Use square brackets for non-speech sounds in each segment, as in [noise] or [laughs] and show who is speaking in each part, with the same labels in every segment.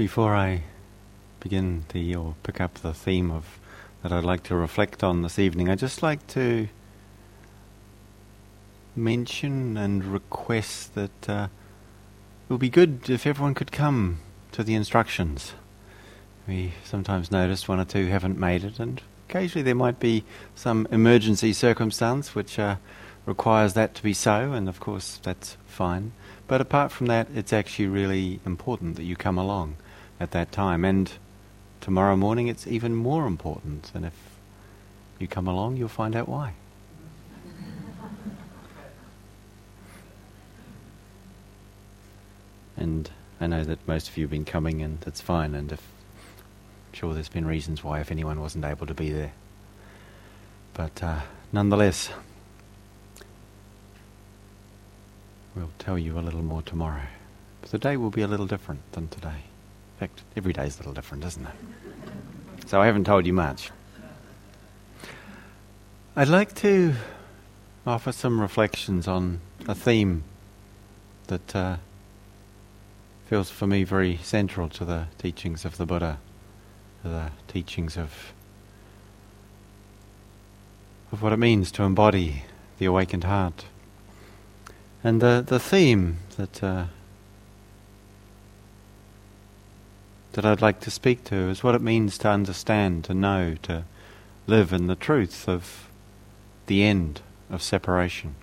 Speaker 1: Before I begin the or pick up the theme of that I'd like to reflect on this evening, I'd just like to mention and request that uh, it would be good if everyone could come to the instructions. We sometimes notice one or two haven't made it, and occasionally there might be some emergency circumstance which uh, requires that to be so, and of course that's fine. But apart from that, it's actually really important that you come along at that time. And tomorrow morning, it's even more important. And if you come along, you'll find out why. and I know that most of you have been coming, and that's fine. And if, I'm sure there's been reasons why if anyone wasn't able to be there. But uh, nonetheless, We'll tell you a little more tomorrow. But the day will be a little different than today. Every day is a little different, isn't it? So I haven't told you much. I'd like to offer some reflections on a theme that uh, feels for me very central to the teachings of the Buddha, the teachings of of what it means to embody the awakened heart. And the, the theme that, uh, that I'd like to speak to is what it means to understand, to know, to live in the truth of the end of separation.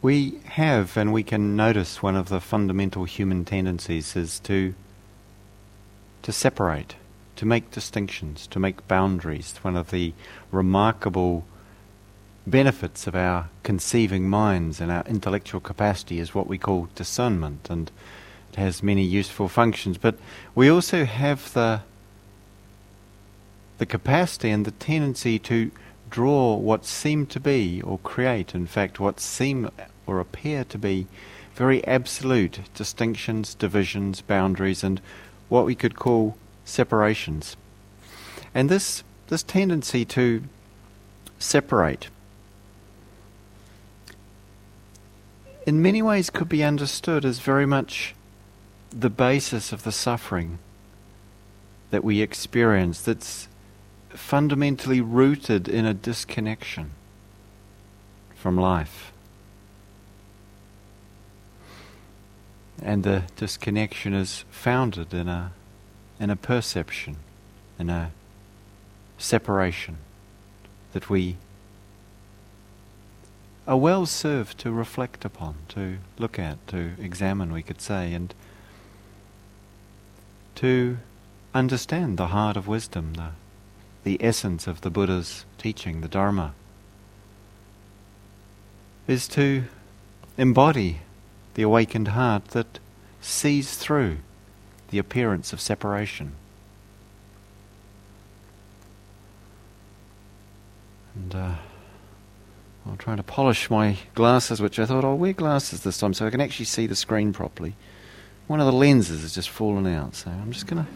Speaker 1: We have, and we can notice one of the fundamental human tendencies is to to separate, to make distinctions, to make boundaries. One of the remarkable benefits of our conceiving minds and our intellectual capacity is what we call discernment, and it has many useful functions. But we also have the the capacity and the tendency to draw what seem to be or create, in fact, what seem or appear to be very absolute distinctions, divisions, boundaries, and what we could call separations. And this this tendency to separate in many ways could be understood as very much the basis of the suffering that we experience that's fundamentally rooted in a disconnection from life. And the disconnection is founded in a, in a perception, in a separation that we are well served to reflect upon, to look at, to examine, we could say, and to understand the heart of wisdom, the, the essence of the Buddha's teaching, the Dharma, is to embody the awakened heart that sees through the appearance of separation. And uh, I'm trying to polish my glasses, which I thought I'll wear glasses this time so I can actually see the screen properly. One of the lenses has just fallen out, so I'm just going to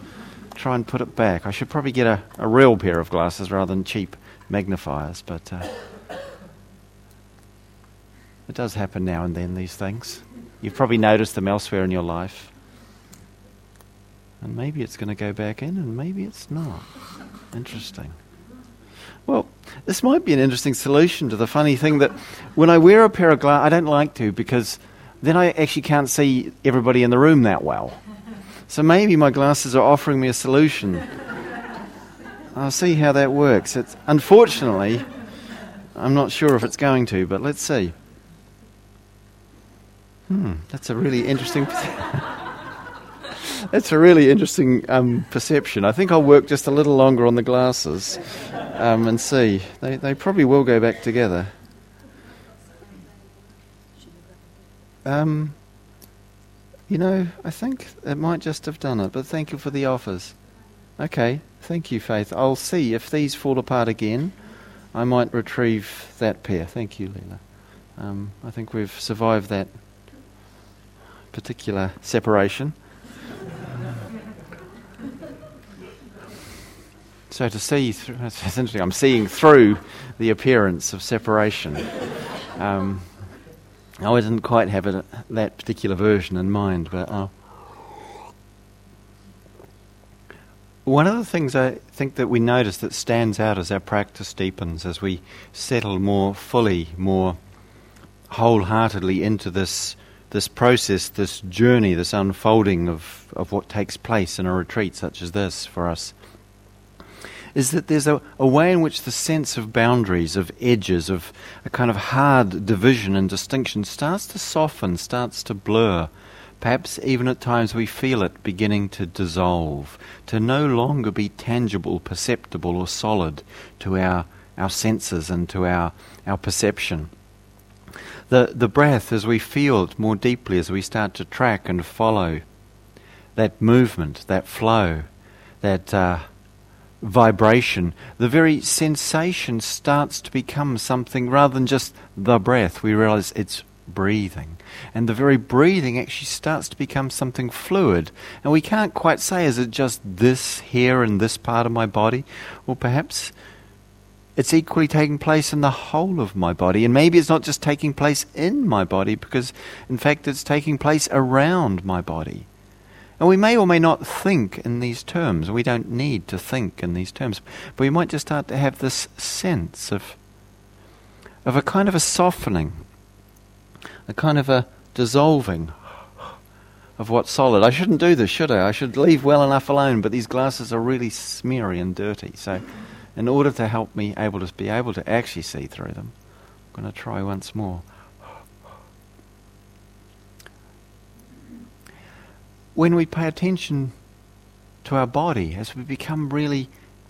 Speaker 1: try and put it back. I should probably get a, a real pair of glasses rather than cheap magnifiers, but uh, it does happen now and then, these things. You've probably noticed them elsewhere in your life. And maybe it's going to go back in, and maybe it's not. Interesting. Well, this might be an interesting solution to the funny thing that when I wear a pair of glasses, I don't like to because then I actually can't see everybody in the room that well. So maybe my glasses are offering me a solution. I'll see how that works. It's, unfortunately, I'm not sure if it's going to, but let's see. Hmm, that's a really interesting. [laughs] that's a really interesting um, perception. I think I'll work just a little longer on the glasses um, and see. They, they probably will go back together. Um, you know, I think it might just have done it, but thank you for the offers. Okay, thank you, Faith. I'll see if these fall apart again. I might retrieve that pair. Thank you, Leela. Um, I think we've survived that particular separation. [laughs] So to see, through, [laughs] it's interesting, I'm seeing through the appearance of separation. Um, I didn't quite have uh, that particular version in mind, but uh, one of the things I think that we notice that stands out as our practice deepens, as we settle more fully, more wholeheartedly into this this process, this journey, this unfolding of, of what takes place in a retreat such as this for us is that there's a, a way in which the sense of boundaries, of edges, of a kind of hard division and distinction starts to soften, starts to blur. Perhaps even at times we feel it beginning to dissolve, to no longer be tangible, perceptible, or solid to our, our senses and to our, our perception. The, the breath, as we feel it more deeply, as we start to track and follow that movement, that flow, that uh, vibration, the very sensation starts to become something rather than just the breath. We realize it's breathing. And the very breathing actually starts to become something fluid. And we can't quite say, is it just this here in this part of my body? Or perhaps it's equally taking place in the whole of my body. And maybe it's not just taking place in my body, because in fact it's taking place around my body. And we may or may not think in these terms. We don't need to think in these terms. But we might just start to have this sense of, of a kind of a softening, a kind of a dissolving of what's solid. I shouldn't do this, should I? I should leave well enough alone, but these glasses are really smeary and dirty. So, in order to help me able to be able to actually see through them, I'm going to try once more. When we pay attention to our body, as we become really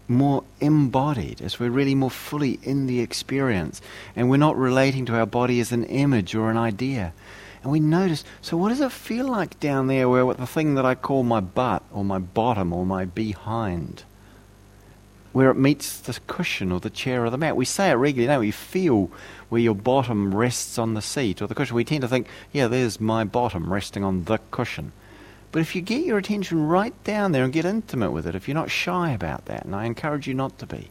Speaker 1: more embodied, as we're really more fully in the experience, and we're not relating to our body as an image or an idea. And we notice, so what does it feel like down there where the thing that I call my butt or my bottom or my behind, where it meets the cushion or the chair or the mat? We say it regularly, don't we? You feel where your bottom rests on the seat or the cushion. We tend to think, yeah, there's my bottom resting on the cushion. But if you get your attention right down there and get intimate with it, if you're not shy about that, and I encourage you not to be,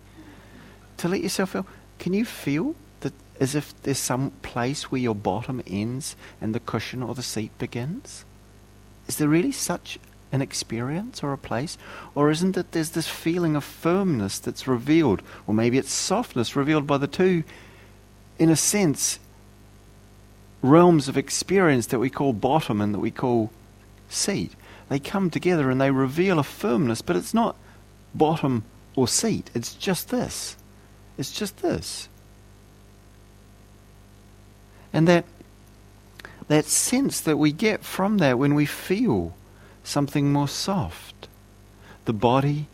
Speaker 1: to let yourself feel, can you feel that as if there's some place where your bottom ends and the cushion or the seat begins? Is there really such an experience or a place? Or isn't it there's this feeling of firmness that's revealed? Or maybe it's softness revealed by the two, in a sense, realms of experience that we call bottom and that we call seat. They come together and they reveal a firmness, but it's not bottom or seat. It's just this. It's just this. And that that sense that we get from that when we feel something more soft, the body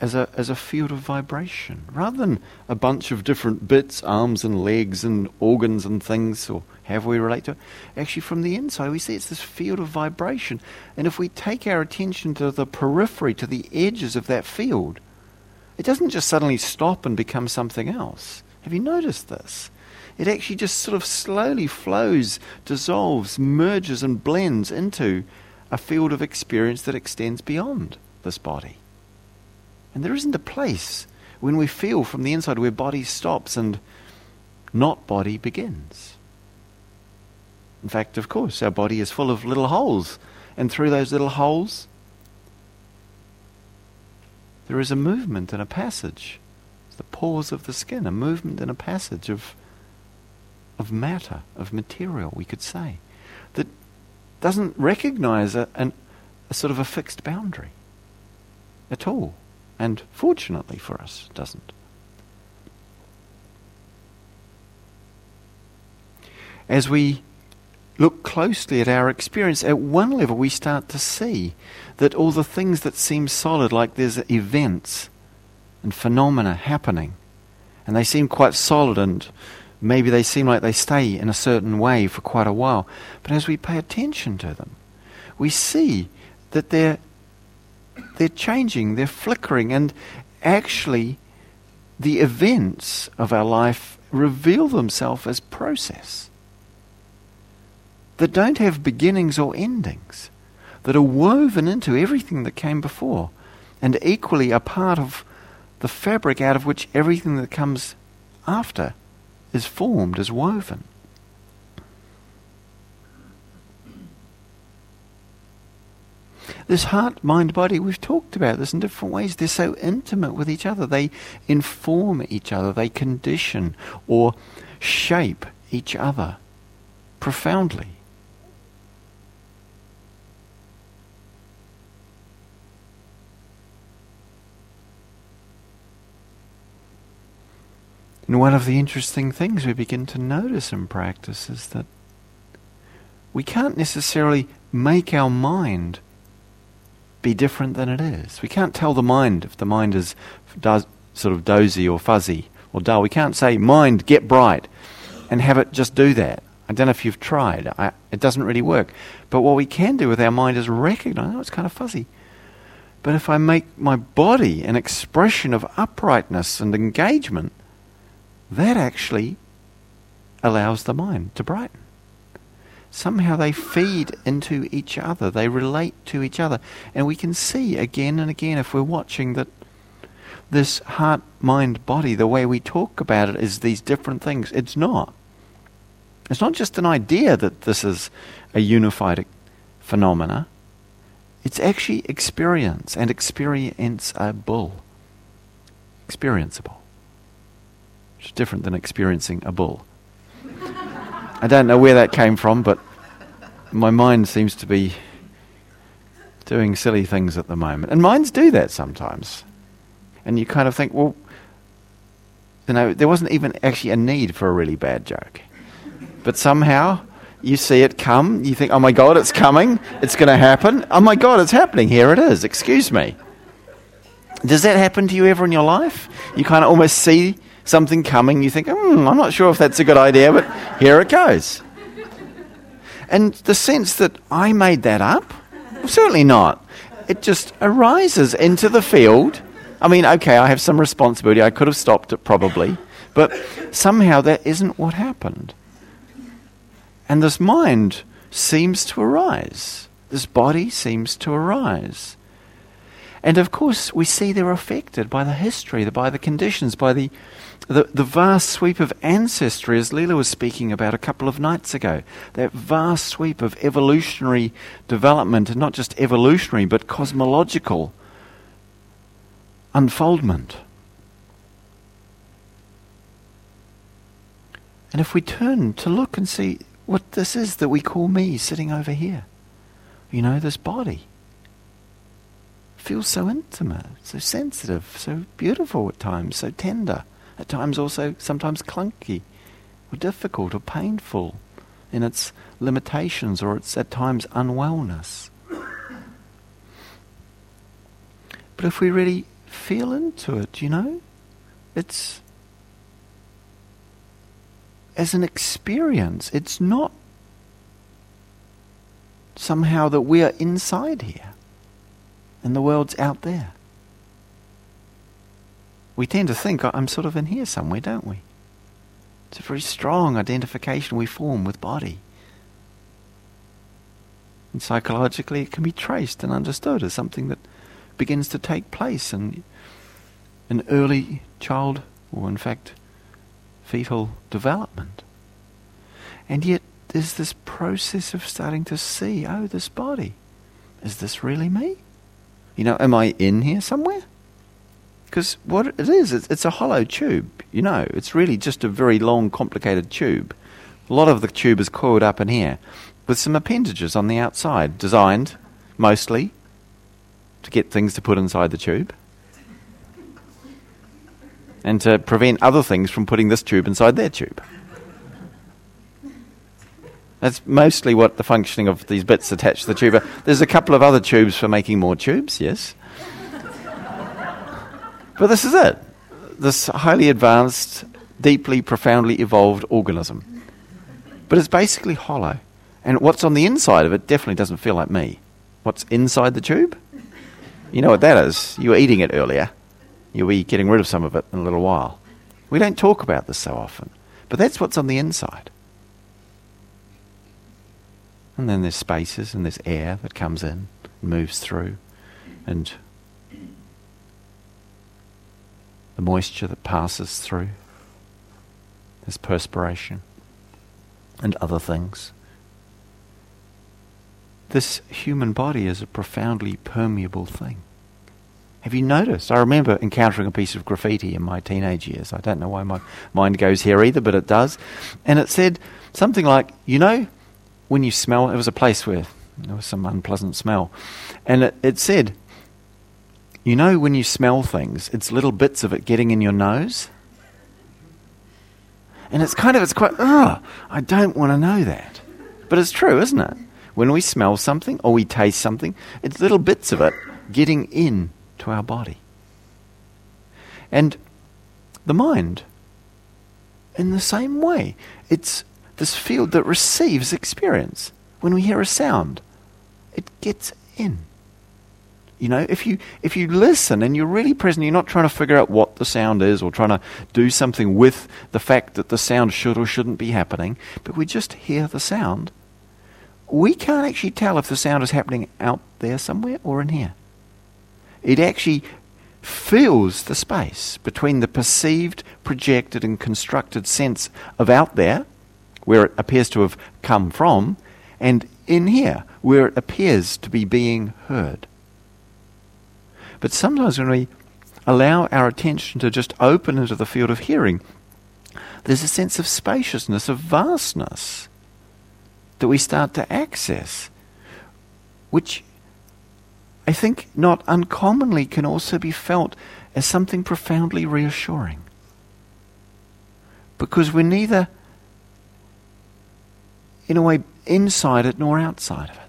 Speaker 1: as a, as a field of vibration, rather than a bunch of different bits, arms and legs and organs and things, or however we relate to it. Actually, from the inside, we see it's this field of vibration. And if we take our attention to the periphery, to the edges of that field, it doesn't just suddenly stop and become something else. Have you noticed this? It actually just sort of slowly flows, dissolves, merges, and blends into a field of experience that extends beyond this body. And there isn't a place when we feel from the inside where body stops and not body begins. In fact, of course, our body is full of little holes. And through those little holes, there is a movement and a passage. It's the pores of the skin, a movement and a passage of, of matter, of material, we could say, that doesn't recognize a, an, a sort of a fixed boundary at all and fortunately for us, doesn't. As we look closely at our experience, at one level we start to see that all the things that seem solid, like there's events and phenomena happening, and they seem quite solid and maybe they seem like they stay in a certain way for quite a while. But as we pay attention to them, we see that they're they're changing, they're flickering, and actually, the events of our life reveal themselves as process that don't have beginnings or endings, that are woven into everything that came before, and equally a part of the fabric out of which everything that comes after is formed, is woven. This heart, mind, body, we've talked about this in different ways. They're so intimate with each other. They inform each other. They condition or shape each other profoundly. And one of the interesting things we begin to notice in practice is that we can't necessarily make our mind be different than it is. We can't tell the mind if the mind is sort of dozy or fuzzy or dull. We can't say, mind, get bright, and have it just do that. I don't know if you've tried. I, it doesn't really work. But what we can do with our mind is recognize, oh, it's kind of fuzzy. But if I make my body an expression of uprightness and engagement, that actually allows the mind to brighten. Somehow they feed into each other, they relate to each other. And we can see again and again, if we're watching, that this heart, mind, body, the way we talk about it is these different things. It's not. It's not just an idea that this is a unified phenomena. It's actually experience and experience a bull. experienceable. Experienceable. It's different than experiencing a bull. I don't know where that came from, but my mind seems to be doing silly things at the moment. And minds do that sometimes. And you kind of think, well, you know, there wasn't even actually a need for a really bad joke. But somehow you see it come, you think, oh my God, it's coming, it's going to happen. Oh my God, it's happening, here it is, excuse me. Does that happen to you ever in your life? You kind of almost see something coming, you think, hmm, I'm not sure if that's a good idea, but here it goes. And the sense that I made that up? Well, certainly not. It just arises into the field. I mean, okay, I have some responsibility. I could have stopped it probably. But somehow that isn't what happened. And this mind seems to arise. This body seems to arise. And of course, we see they're affected by the history, by the conditions, by the the, the vast sweep of ancestry, as Leela was speaking about a couple of nights ago, that vast sweep of evolutionary development, and not just evolutionary, but cosmological unfoldment. And if we turn to look and see what this is that we call me sitting over here, you know, this body feels so intimate, so sensitive, so beautiful at times, so tender at times also sometimes clunky or difficult or painful in its limitations or its at times unwellness. But if we really feel into it, you know, it's as an experience. It's not somehow that we are inside here and the world's out there. We tend to think, oh, I'm sort of in here somewhere, don't we? It's a very strong identification we form with body. And psychologically, it can be traced and understood as something that begins to take place in, an early child, or in fact, fetal development. And yet, there's this process of starting to see oh, this body. Is this really me? You know, am I in here somewhere? Because what it is, it's, it's a hollow tube. You know, it's really just a very long, complicated tube. A lot of the tube is coiled up in here with some appendages on the outside, designed mostly to get things to put inside the tube and to prevent other things from putting this tube inside their tube. That's mostly what the functioning of these bits attached to the tube are. There's a couple of other tubes for making more tubes, yes. But this is it this highly advanced, deeply, profoundly evolved organism. But it's basically hollow. And what's on the inside of it definitely doesn't feel like me. What's inside the tube? You know what that is. You were eating it earlier. You'll be getting rid of some of it in a little while. We don't talk about this so often. But that's what's on the inside. And then there's spaces and there's air that comes in, moves through, and the moisture that passes through. There's perspiration and other things. this human body is a profoundly permeable thing. Have you noticed? I remember encountering a piece of graffiti in my teenage years. I don't know why my mind goes here either, but it does. And it said something like, you know, when you smell, it was a place where there was some unpleasant smell. And it, it said, you know, when you smell things, it's little bits of it getting in your nose. And it's kind of, it's quite, I don't want to know that. But it's true, isn't it? When we smell something or we taste something, it's little bits of it getting in to our body. And the mind, in the same way, it's this field that receives experience. When we hear a sound, it gets in. You know, if you if you listen and you're really present, you're not trying to figure out what the sound is or trying to do something with the fact that the sound should or shouldn't be happening, but we just hear the sound. We can't actually tell if the sound is happening out there somewhere or in here. It actually fills the space between the perceived, projected, and constructed sense of out there, where it appears to have come from, and in here, where it appears to be being heard. But sometimes when we allow our attention to just open into the field of hearing, there's a sense of spaciousness, of vastness that we start to access, which I think not uncommonly can also be felt as something profoundly reassuring. Because we're neither, in a way, inside it nor outside of it.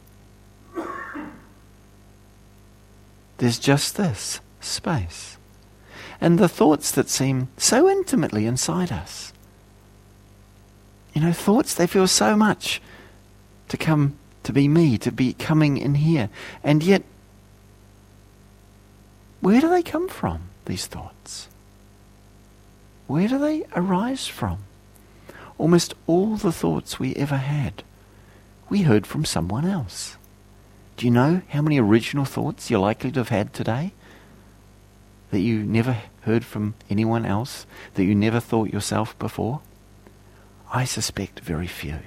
Speaker 1: There's just this space. And the thoughts that seem so intimately inside us. You know, thoughts, they feel so much to come to be me, to be coming in here. And yet, where do they come from, these thoughts? Where do they arise from? Almost all the thoughts we ever had, we heard from someone else. Do you know how many original thoughts you're likely to have had today? That you never heard from anyone else? That you never thought yourself before? I suspect very few.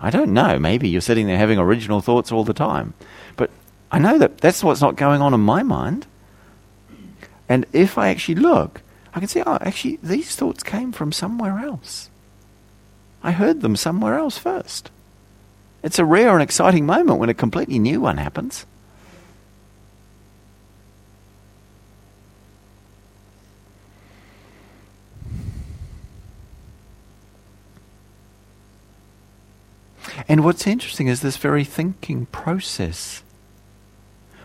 Speaker 1: I don't know. Maybe you're sitting there having original thoughts all the time. But I know that that's what's not going on in my mind. And if I actually look, I can see, oh, actually, these thoughts came from somewhere else. I heard them somewhere else first. It's a rare and exciting moment when a completely new one happens. And what's interesting is this very thinking process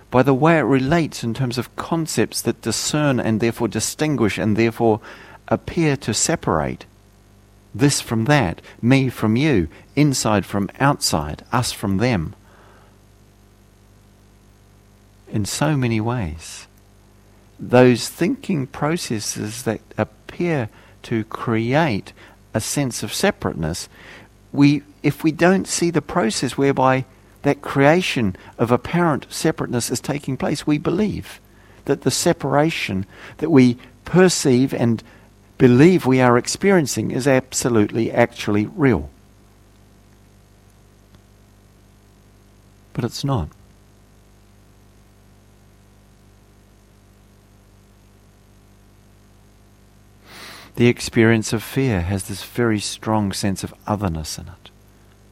Speaker 1: by the way it relates in terms of concepts that discern and therefore distinguish and therefore appear to separate this from that, me from you, inside from outside, us from them. In so many ways. Those thinking processes that appear to create a sense of separateness, we, if we don't see the process whereby that creation of apparent separateness is taking place, we believe that the separation that we perceive and believe we are experiencing is absolutely, actually real. But it's not. The experience of fear has this very strong sense of otherness in it,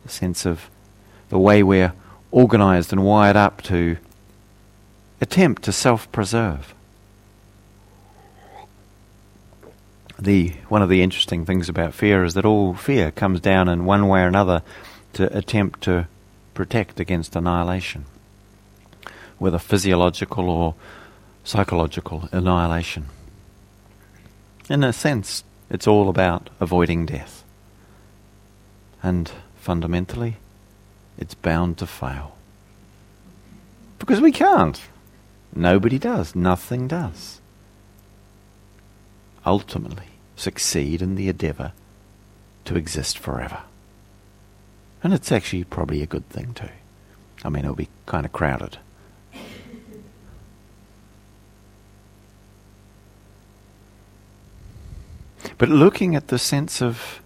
Speaker 1: the sense of the way we're organized and wired up to attempt to self preserve. The, one of the interesting things about fear is that all fear comes down in one way or another to attempt to protect against annihilation, whether physiological or psychological annihilation. In a sense, it's all about avoiding death. And fundamentally, it's bound to fail. Because we can't. Nobody does. Nothing does. Ultimately, succeed in the endeavour to exist forever. And it's actually probably a good thing too. I mean, it'll be kind of crowded. But looking at the sense of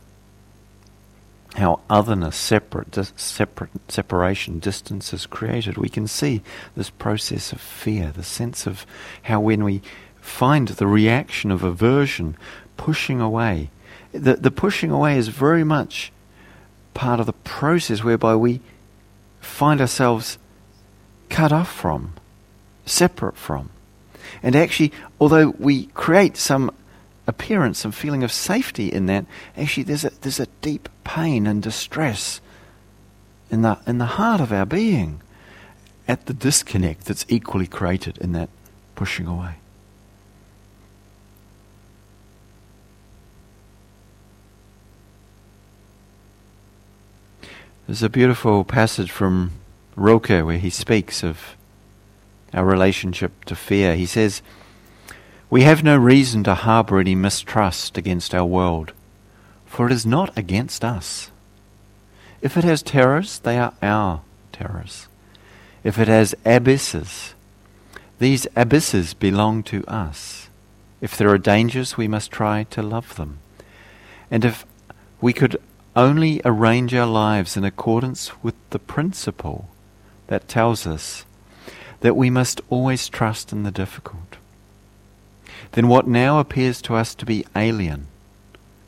Speaker 1: how otherness, separate, dis- separate, separation, distance is created, we can see this process of fear, the sense of how when we find the reaction of aversion, pushing away, the, the pushing away is very much part of the process whereby we find ourselves cut off from, separate from. And actually, although we create some appearance and feeling of safety in that, actually there's a, there's a deep pain and distress in the, in the heart of our being at the disconnect that's equally created in that pushing away. There's a beautiful passage from Rilke where he speaks of our relationship to fear. He says, We have no reason to harbour any mistrust against our world, for it is not against us. If it has terrors, they are our terrors. If it has abysses, these abysses belong to us. If there are dangers, we must try to love them. And if we could only arrange our lives in accordance with the principle that tells us that we must always trust in the difficult, then what now appears to us to be alien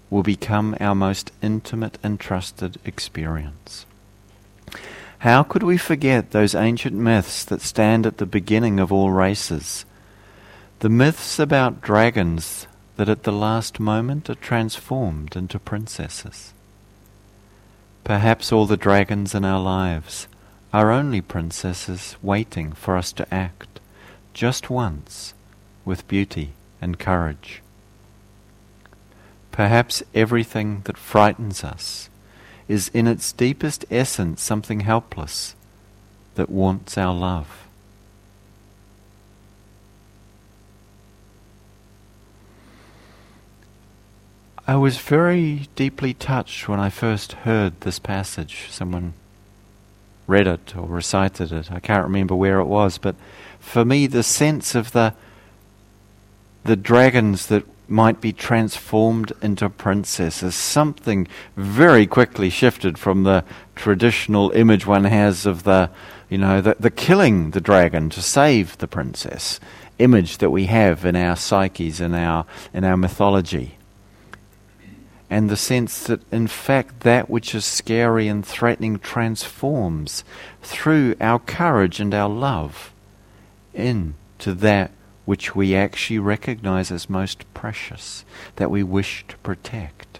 Speaker 1: will become our most intimate and trusted experience. How could we forget those ancient myths that stand at the beginning of all races? The myths about dragons that at the last moment are transformed into princesses. Perhaps all the dragons in our lives are only princesses waiting for us to act just once with beauty and courage. Perhaps everything that frightens us is in its deepest essence something helpless that wants our love. I was very deeply touched when I first heard this passage. Someone read it or recited it. I can't remember where it was, but for me, the sense of the the dragons that might be transformed into princesses, something very quickly shifted from the traditional image one has of the, you know, the, the killing the dragon to save the princess image that we have in our psyches, in our in our mythology and the sense that, in fact, that which is scary and threatening transforms through our courage and our love into that which we actually recognize as most precious, that we wish to protect.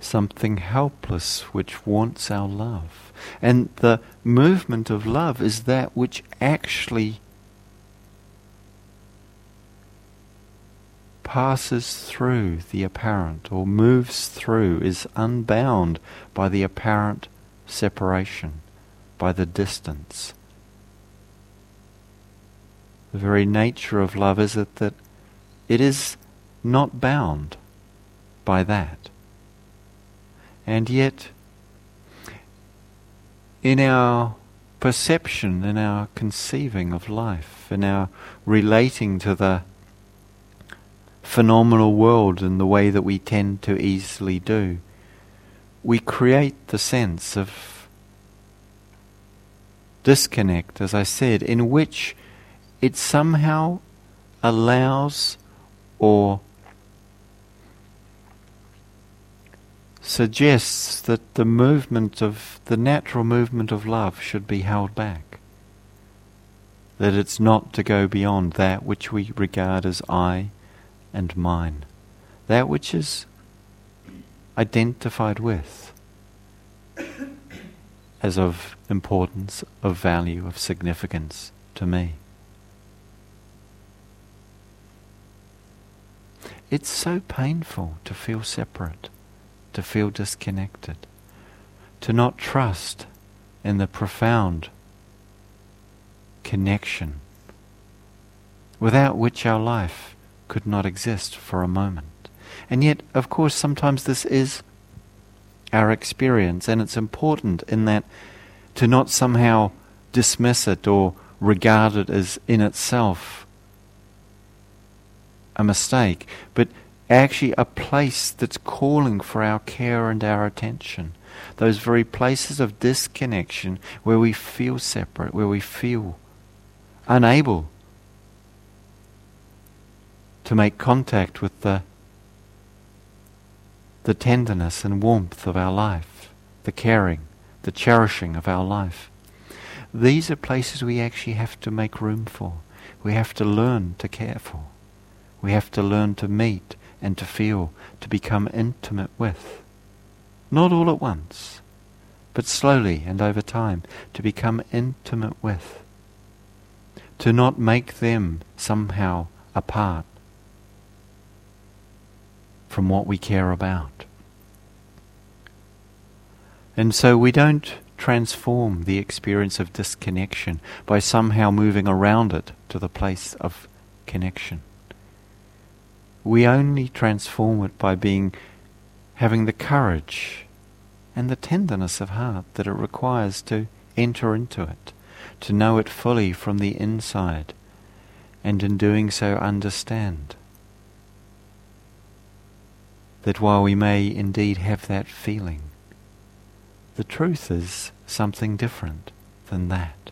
Speaker 1: Something helpless which wants our love. And the movement of love is that which actually passes through the apparent or moves through, is unbound by the apparent separation, by the distance. The very nature of love is it that it is not bound by that. And yet, in our perception, in our conceiving of life, in our relating to the phenomenal world in the way that we tend to easily do, we create the sense of disconnect, as I said, in which it somehow allows or suggests that the movement of the natural movement of love should be held back. That it's not to go beyond that which we regard as I and mine, that which is identified with as of importance, of value, of significance to me. It's so painful to feel separate, to feel disconnected, to not trust in the profound connection without which our life could not exist for a moment. And yet, of course, sometimes this is our experience, and it's important in that to not somehow dismiss it or regard it as in itself a mistake, but actually a place that's calling for our care and our attention. Those very places of disconnection where we feel separate, where we feel unable to make contact with the, the tenderness and warmth of our life, the caring, the cherishing of our life. These are places we actually have to make room for. We have to learn to care for. We have to learn to meet and to feel, to become intimate with. Not all at once, but slowly and over time, to become intimate with. To not make them somehow apart from what we care about. And so we don't transform the experience of disconnection by somehow moving around it to the place of connection. We only transform it by being having the courage and the tenderness of heart that it requires to enter into it, to know it fully from the inside, and in doing so understand that while we may indeed have that feeling, the truth is something different than that.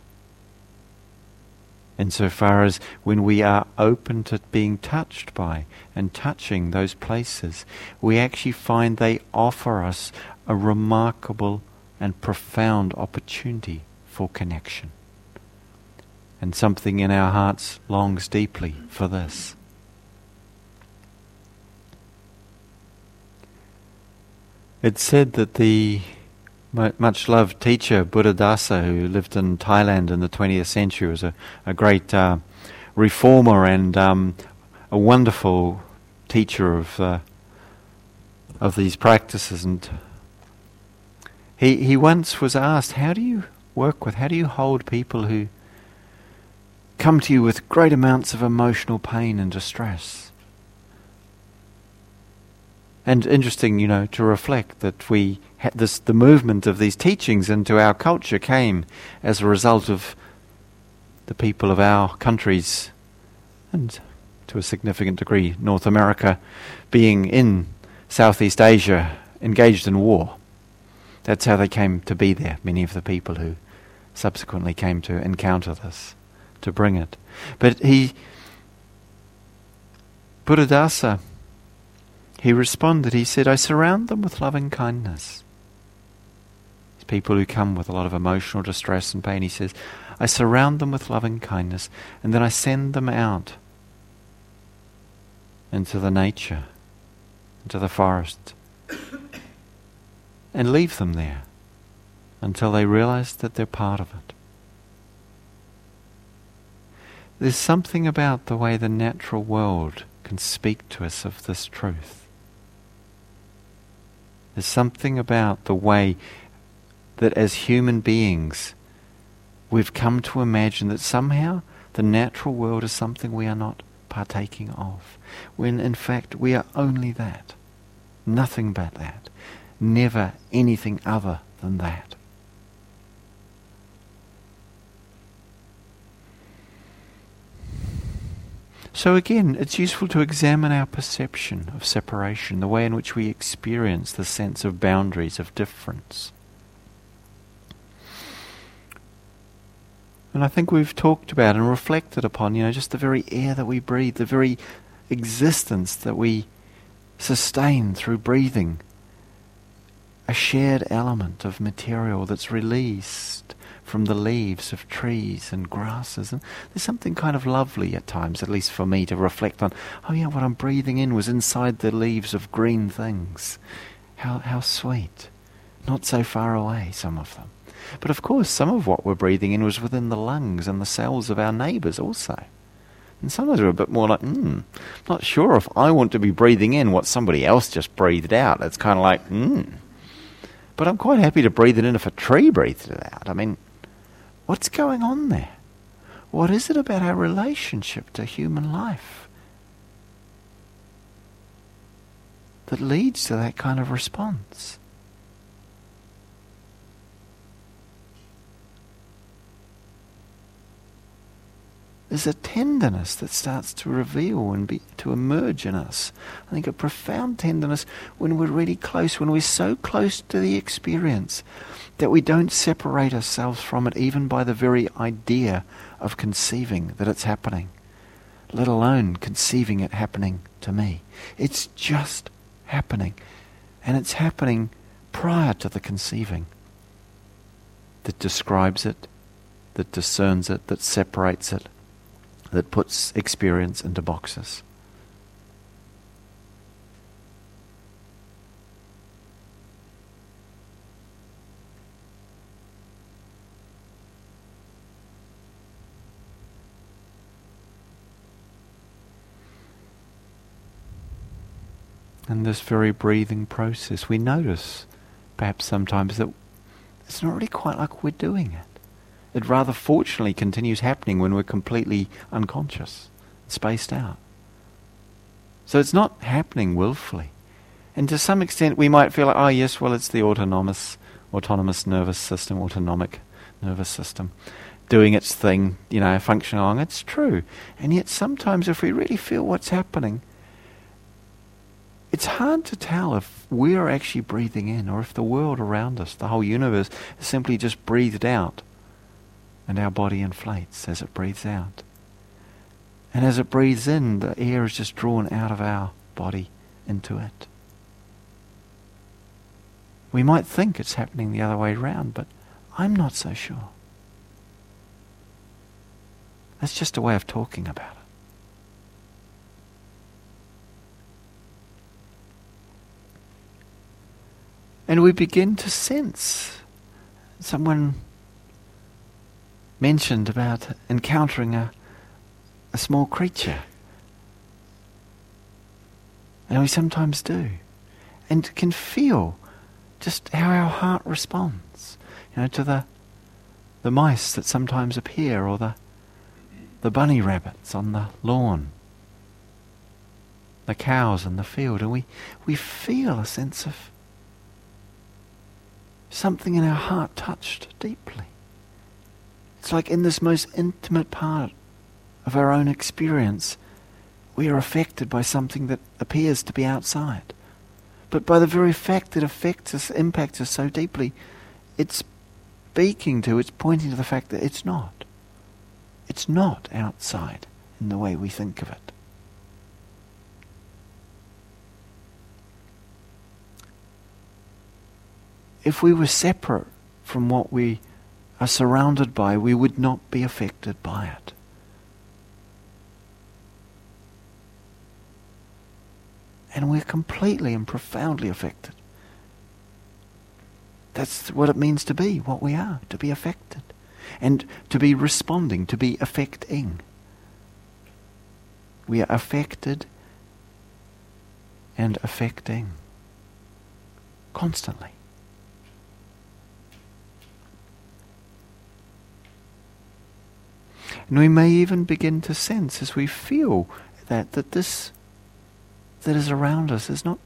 Speaker 1: Insofar as when we are open to being touched by and touching those places, we actually find they offer us a remarkable and profound opportunity for connection. And something in our hearts longs deeply for this. It's said that the much loved teacher Buddhadasa, who lived in Thailand in the 20th century, was a, a great uh, reformer and um, a wonderful teacher of uh, of these practices. And he he once was asked, "How do you work with? How do you hold people who come to you with great amounts of emotional pain and distress?" And interesting, you know, to reflect that we had this, the movement of these teachings into our culture came as a result of the people of our countries and to a significant degree North America being in Southeast Asia engaged in war. That's how they came to be there, many of the people who subsequently came to encounter this, to bring it. But he, Buddhadasa, he responded, he said, I surround them with loving kindness. These people who come with a lot of emotional distress and pain, he says, I surround them with loving kindness and then I send them out into the nature, into the forest, and leave them there until they realize that they're part of it. There's something about the way the natural world can speak to us of this truth. There's something about the way that as human beings we've come to imagine that somehow the natural world is something we are not partaking of, when in fact we are only that, nothing but that, never anything other than that. So again, it's useful to examine our perception of separation, the way in which we experience the sense of boundaries, of difference. And I think we've talked about and reflected upon, you know, just the very air that we breathe, the very existence that we sustain through breathing, a shared element of material that's released from the leaves of trees and grasses. And there's something kind of lovely at times, at least for me, to reflect on. Oh, yeah, what I'm breathing in was inside the leaves of green things. How, how sweet. Not so far away, some of them. But of course, some of what we're breathing in was within the lungs and the cells of our neighbours also. And sometimes we're a bit more like, hmm, not sure if I want to be breathing in what somebody else just breathed out. It's kind of like, hmm. But I'm quite happy to breathe it in if a tree breathed it out. I mean, What's going on there? What is it about our relationship to human life that leads to that kind of response? There's a tenderness that starts to reveal and be, to emerge in us. I think a profound tenderness when we're really close, when we're so close to the experience that we don't separate ourselves from it even by the very idea of conceiving that it's happening, let alone conceiving it happening to me. It's just happening. And it's happening prior to the conceiving that describes it, that discerns it, that separates it that puts experience into boxes. And this very breathing process, we notice perhaps sometimes that it's not really quite like we're doing it. It rather fortunately continues happening when we're completely unconscious, spaced out. So it's not happening willfully. And to some extent, we might feel like, oh, yes, well, it's the autonomous, autonomous nervous system, autonomic nervous system, doing its thing, you know, functioning along. It's true. And yet, sometimes, if we really feel what's happening, it's hard to tell if we're actually breathing in or if the world around us, the whole universe, is simply just breathed out and our body inflates as it breathes out. And as it breathes in, the air is just drawn out of our body into it. We might think it's happening the other way around, but I'm not so sure. That's just a way of talking about it. And we begin to sense someone mentioned about encountering a, a small creature. And we sometimes do. And can feel just how our heart responds, you know, to the the mice that sometimes appear or the the bunny rabbits on the lawn, the cows in the field, and we, we feel a sense of something in our heart touched deeply. It's like in this most intimate part of our own experience, we are affected by something that appears to be outside. But by the very fact that affects us, impacts us so deeply, it's speaking to, it's pointing to the fact that it's not. It's not outside in the way we think of it. If we were separate from what we are surrounded by, we would not be affected by it. And we're completely and profoundly affected. That's what it means to be what we are, to be affected. And to be responding, to be affecting. We are affected and affecting constantly. And we may even begin to sense as we feel that, that this that is around us is not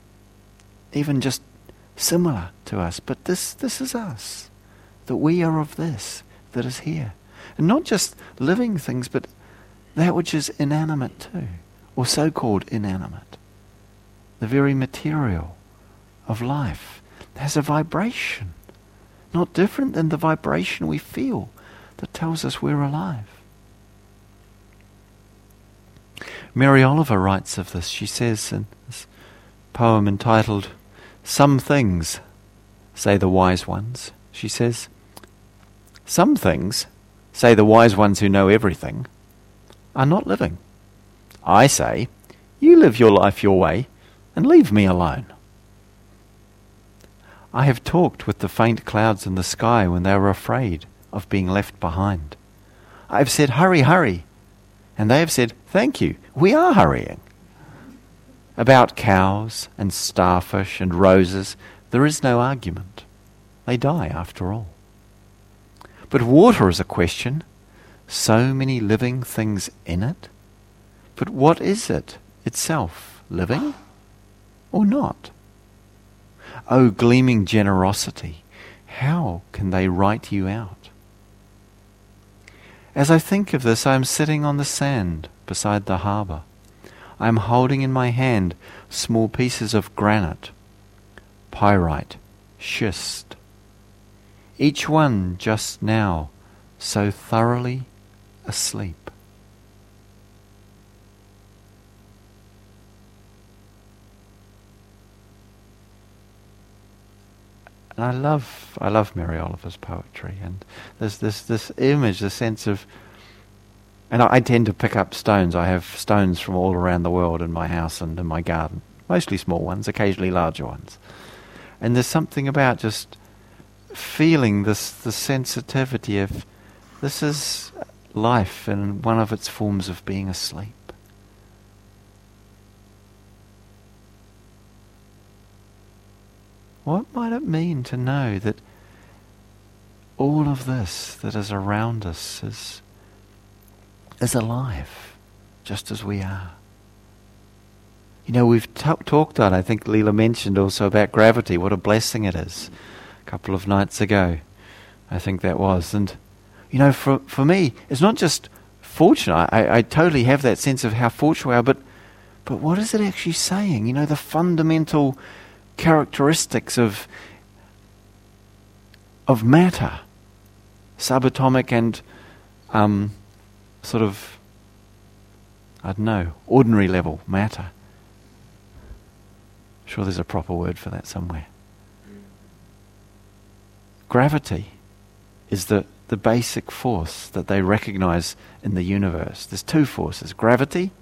Speaker 1: even just similar to us, but this, this is us. That we are of this that is here. And not just living things, but that which is inanimate too, or so called inanimate. The very material of life has a vibration, not different than the vibration we feel that tells us we're alive. Mary Oliver writes of this. She says in this poem entitled Some Things, Say the Wise Ones, she says, Some things, say the wise ones who know everything, are not living. I say, you live your life your way and leave me alone. I have talked with the faint clouds in the sky when they were afraid of being left behind. I have said, Hurry, hurry, and they have said, Thank you, we are hurrying. About cows and starfish and roses, there is no argument. They die after all. But water is a question. So many living things in it. But what is it itself? Living or not? O oh, gleaming generosity, how can they write you out? As I think of this, I am sitting on the sand beside the harbour. I am holding in my hand small pieces of granite, pyrite, schist, each one just now so thoroughly asleep. And I love I love Mary Oliver's poetry and there's this this image, the sense of and I, I tend to pick up stones. I have stones from all around the world in my house and in my garden. Mostly small ones, occasionally larger ones. And there's something about just feeling this the sensitivity of this is life in one of its forms of being asleep. What might it mean to know that all of this that is around us is, is alive, just as we are? You know, we've t- talked on, I think Leela mentioned also about gravity, what a blessing it is, a couple of nights ago. I think that was. And, you know, for, for me, it's not just fortunate. I, I totally have that sense of how fortunate we are, but, but what is it actually saying? You know, the fundamental characteristics of, of matter, subatomic and um, sort of, I don't know, ordinary level matter. Sure, there's a proper word for that somewhere. Gravity is the, the basic force that they recognize in the universe. There's two forces gravity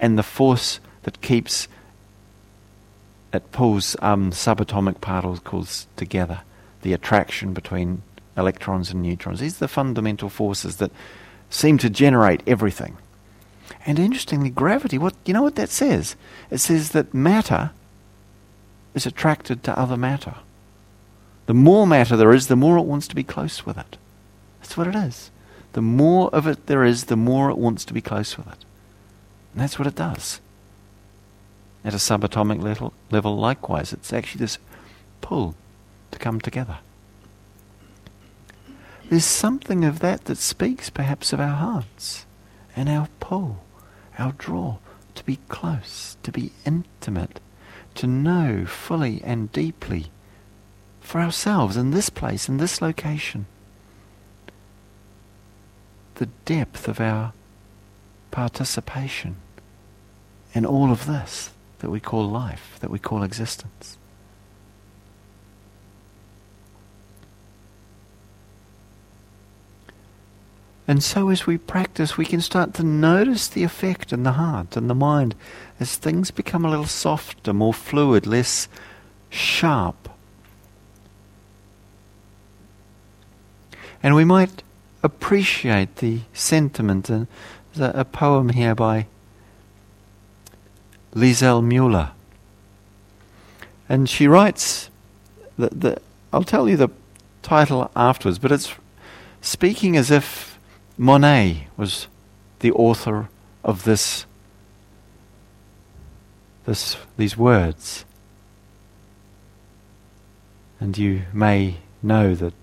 Speaker 1: and the force that keeps it pulls um, subatomic particles together, the attraction between electrons and neutrons. These are the fundamental forces that seem to generate everything. And interestingly, gravity, what you know what that says? It says that matter is attracted to other matter. The more matter there is, the more it wants to be close with it. That's what it is. The more of it there is, the more it wants to be close with it. And that's what it does. At a subatomic level, level, likewise, it's actually this pull to come together. There's something of that that speaks perhaps of our hearts and our pull, our draw to be close, to be intimate, to know fully and deeply for ourselves in this place, in this location, the depth of our participation in all of this that we call life, that we call existence. And so, as we practice, we can start to notice the effect in the heart and the mind as things become a little softer, more fluid, less sharp. And we might appreciate the sentiment. Uh, and there's a, a poem here by Lisel Mueller. And she writes, that the, I'll tell you the title afterwards, but it's speaking as if Monet was the author of this, this, these words. And you may know that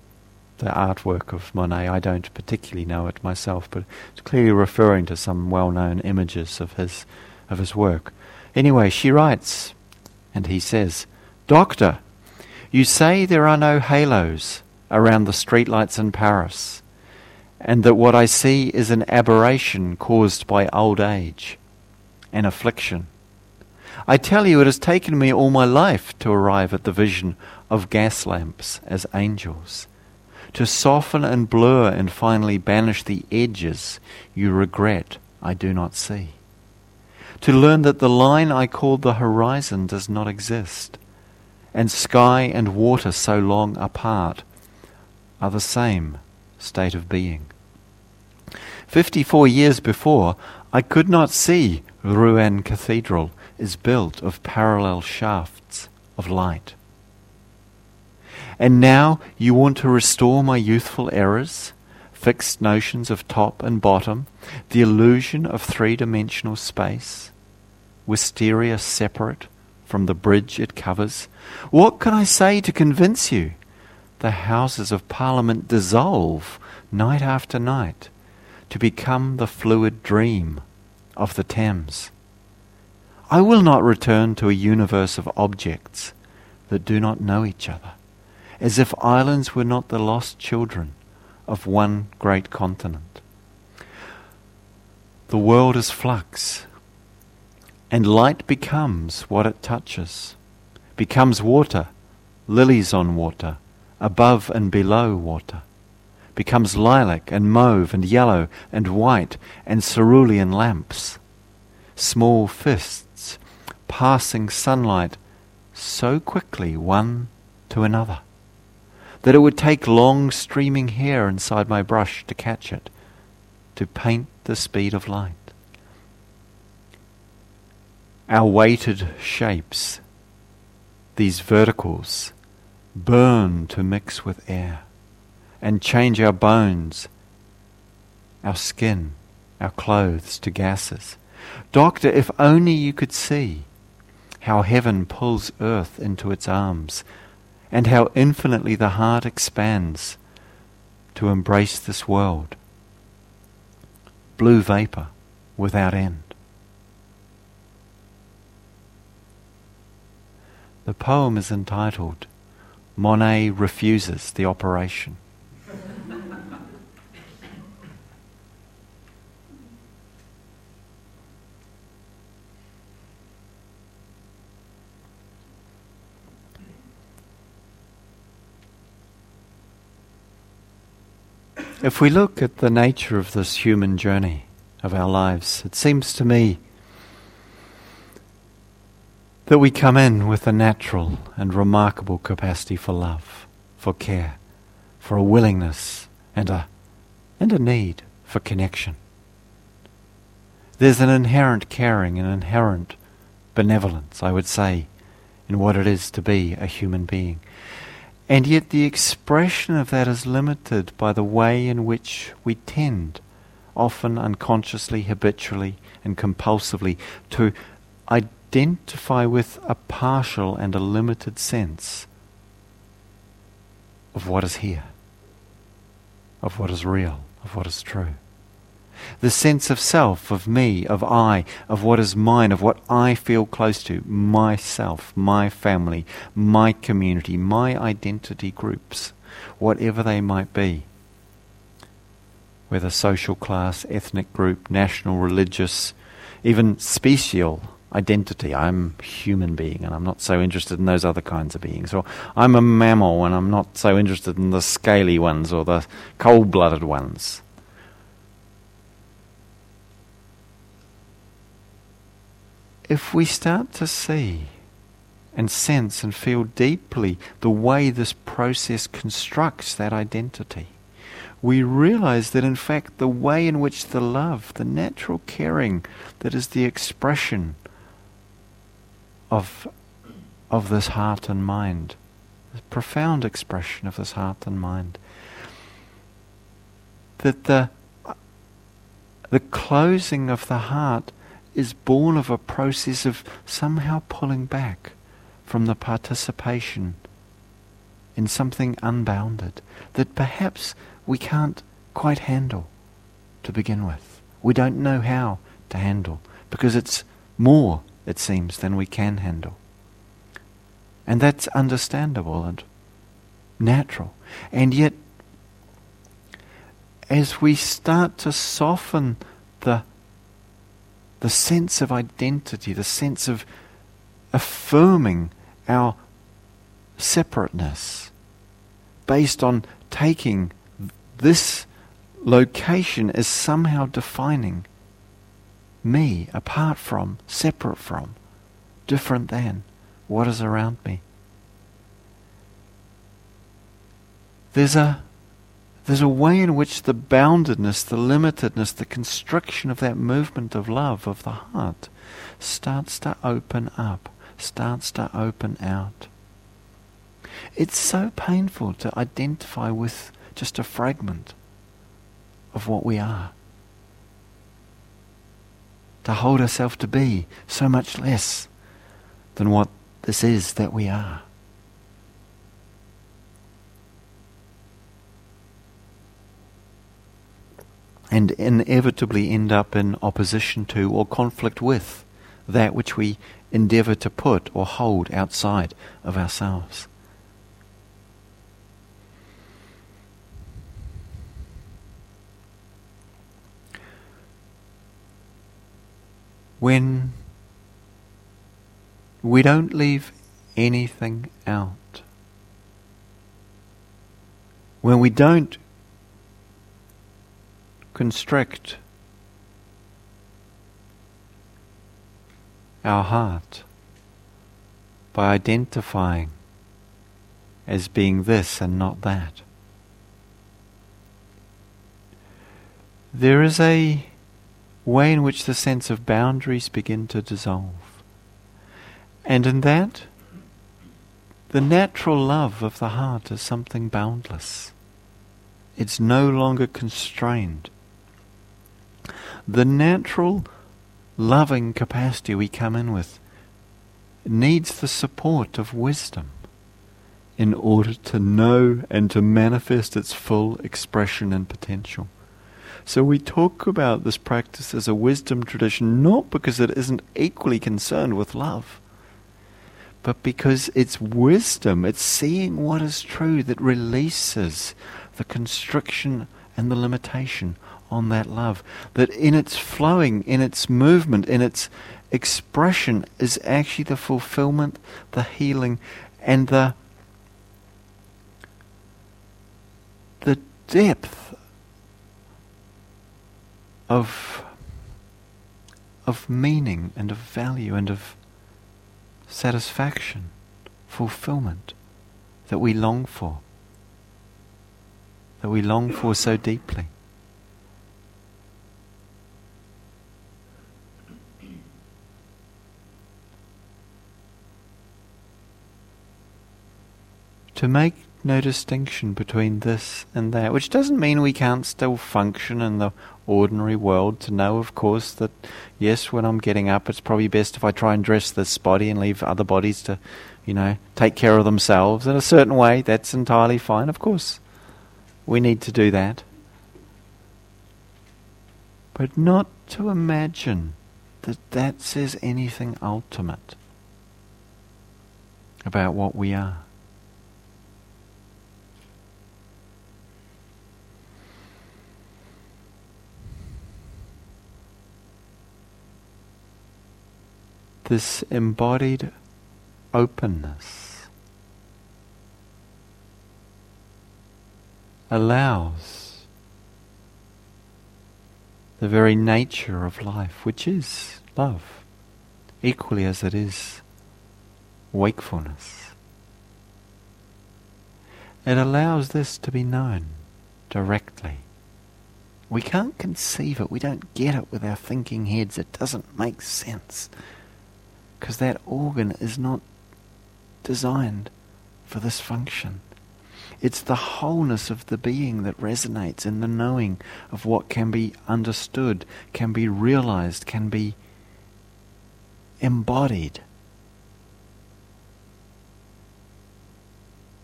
Speaker 1: the artwork of Monet, I don't particularly know it myself, but it's clearly referring to some well known images of his, of his work. Anyway, she writes, and he says, Doctor, you say there are no halos around the streetlights in Paris, and that what I see is an aberration caused by old age and affliction. I tell you, it has taken me all my life to arrive at the vision of gas lamps as angels, to soften and blur and finally banish the edges you regret I do not see to learn that the line I call the horizon does not exist, and sky and water so long apart are the same state of being. Fifty four years before, I could not see Rouen Cathedral is built of parallel shafts of light. And now you want to restore my youthful errors, fixed notions of top and bottom, the illusion of three dimensional space, wisteria separate from the bridge it covers? What can I say to convince you? The Houses of Parliament dissolve night after night, to become the fluid dream of the Thames. I will not return to a universe of objects that do not know each other, as if islands were not the lost children of one great continent. The world is flux, and light becomes what it touches, becomes water, lilies on water, above and below water, becomes lilac and mauve and yellow and white and cerulean lamps, small fists passing sunlight so quickly one to another that it would take long streaming hair inside my brush to catch it, to paint the speed of light. Our weighted shapes, these verticals, burn to mix with air and change our bones, our skin, our clothes to gases. Doctor, if only you could see how heaven pulls earth into its arms and how infinitely the heart expands to embrace this world. Blue vapor without end. The poem is entitled Monet Refuses the Operation. If we look at the nature of this human journey of our lives, it seems to me that we come in with a natural and remarkable capacity for love, for care, for a willingness and a, and a need for connection. There's an inherent caring, an inherent benevolence, I would say, in what it is to be a human being. And yet the expression of that is limited by the way in which we tend, often unconsciously, habitually, and compulsively, to identify with a partial and a limited sense of what is here, of what is real, of what is true the sense of self, of me, of I, of what is mine, of what I feel close to, myself, my family, my community, my identity groups, whatever they might be. Whether social class, ethnic group, national, religious, even special identity. I'm human being and I'm not so interested in those other kinds of beings. Or I'm a mammal and I'm not so interested in the scaly ones or the cold blooded ones. If we start to see and sense and feel deeply the way this process constructs that identity, we realize that in fact the way in which the love, the natural caring that is the expression of, of this heart and mind, the profound expression of this heart and mind, that the, the closing of the heart is born of a process of somehow pulling back from the participation in something unbounded that perhaps we can't quite handle to begin with. We don't know how to handle because it's more, it seems, than we can handle. And that's understandable and natural. And yet, as we start to soften the the sense of identity, the sense of affirming our separateness based on taking this location as somehow defining me apart from, separate from, different than what is around me. There's a there's a way in which the boundedness, the limitedness, the constriction of that movement of love of the heart starts to open up, starts to open out. It's so painful to identify with just a fragment of what we are. To hold ourselves to be so much less than what this is that we are. And inevitably end up in opposition to or conflict with that which we endeavor to put or hold outside of ourselves. When we don't leave anything out, when we don't constrict our heart by identifying as being this and not that. There is a way in which the sense of boundaries begin to dissolve. And in that, the natural love of the heart is something boundless. It's no longer constrained. The natural loving capacity we come in with needs the support of wisdom in order to know and to manifest its full expression and potential. So we talk about this practice as a wisdom tradition not because it isn't equally concerned with love, but because it's wisdom, it's seeing what is true that releases the constriction and the limitation on that love. That in its flowing, in its movement, in its expression is actually the fulfillment, the healing, and the the depth of of meaning and of value and of satisfaction, fulfillment that we long for, that we long for so deeply. To make no distinction between this and that, which doesn't mean we can't still function in the ordinary world. To know, of course, that yes, when I'm getting up, it's probably best if I try and dress this body and leave other bodies to, you know, take care of themselves in a certain way. That's entirely fine, of course. We need to do that. But not to imagine that that says anything ultimate about what we are. This embodied openness allows the very nature of life, which is love, equally as it is wakefulness. It allows this to be known directly. We can't conceive it, we don't get it with our thinking heads, it doesn't make sense because that organ is not designed for this function. It's the wholeness of the being that resonates in the knowing of what can be understood, can be realized, can be embodied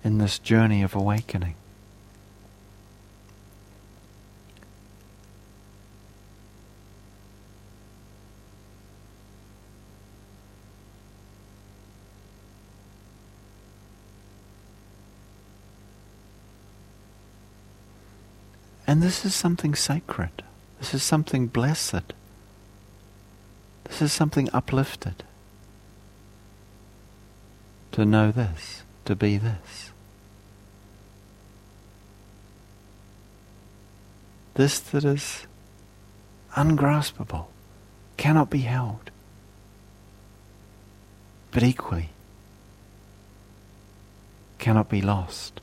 Speaker 1: in this journey of awakening. And this is something sacred. This is something blessed. This is something uplifted. To know this, to be this. This that is ungraspable, cannot be held, but equally cannot be lost.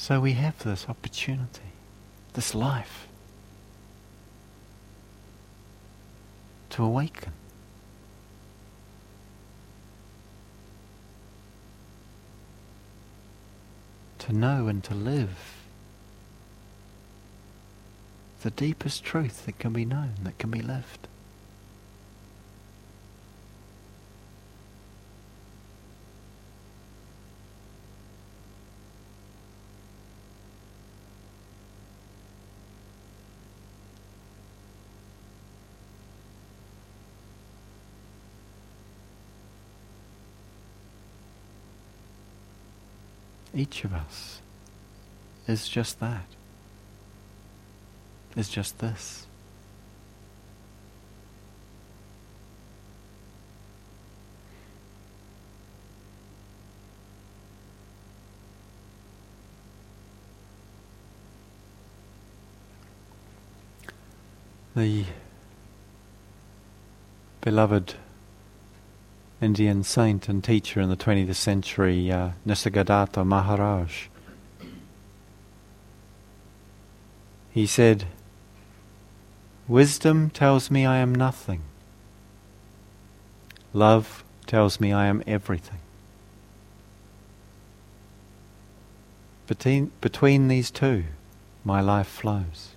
Speaker 1: So we have this opportunity, this life, to awaken. To know and to live the deepest truth that can be known, that can be lived. Each of us is just that is just this. The beloved Indian saint and teacher in the 20th century, uh, Nisargadatta Maharaj, he said, Wisdom tells me I am nothing. Love tells me I am everything. Between, between these two, my life flows.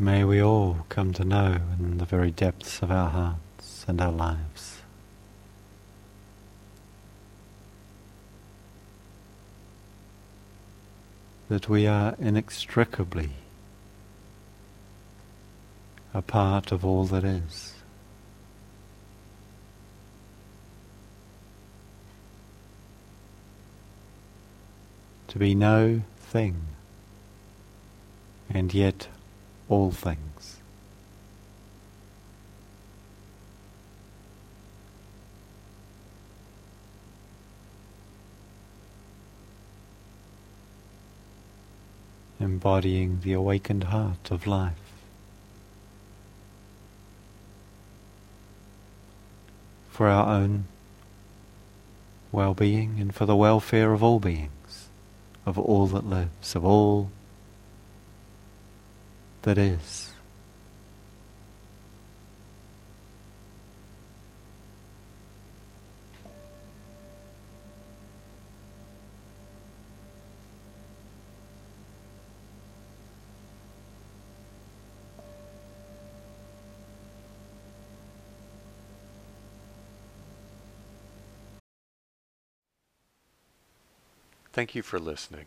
Speaker 1: May we all come to know in the very depths of our hearts and our lives that we are inextricably a part of all that is. To be no thing and yet all things. Embodying the awakened heart of life. For our own well being and for the welfare of all beings, of all that lives, of all that is.
Speaker 2: Thank you for listening.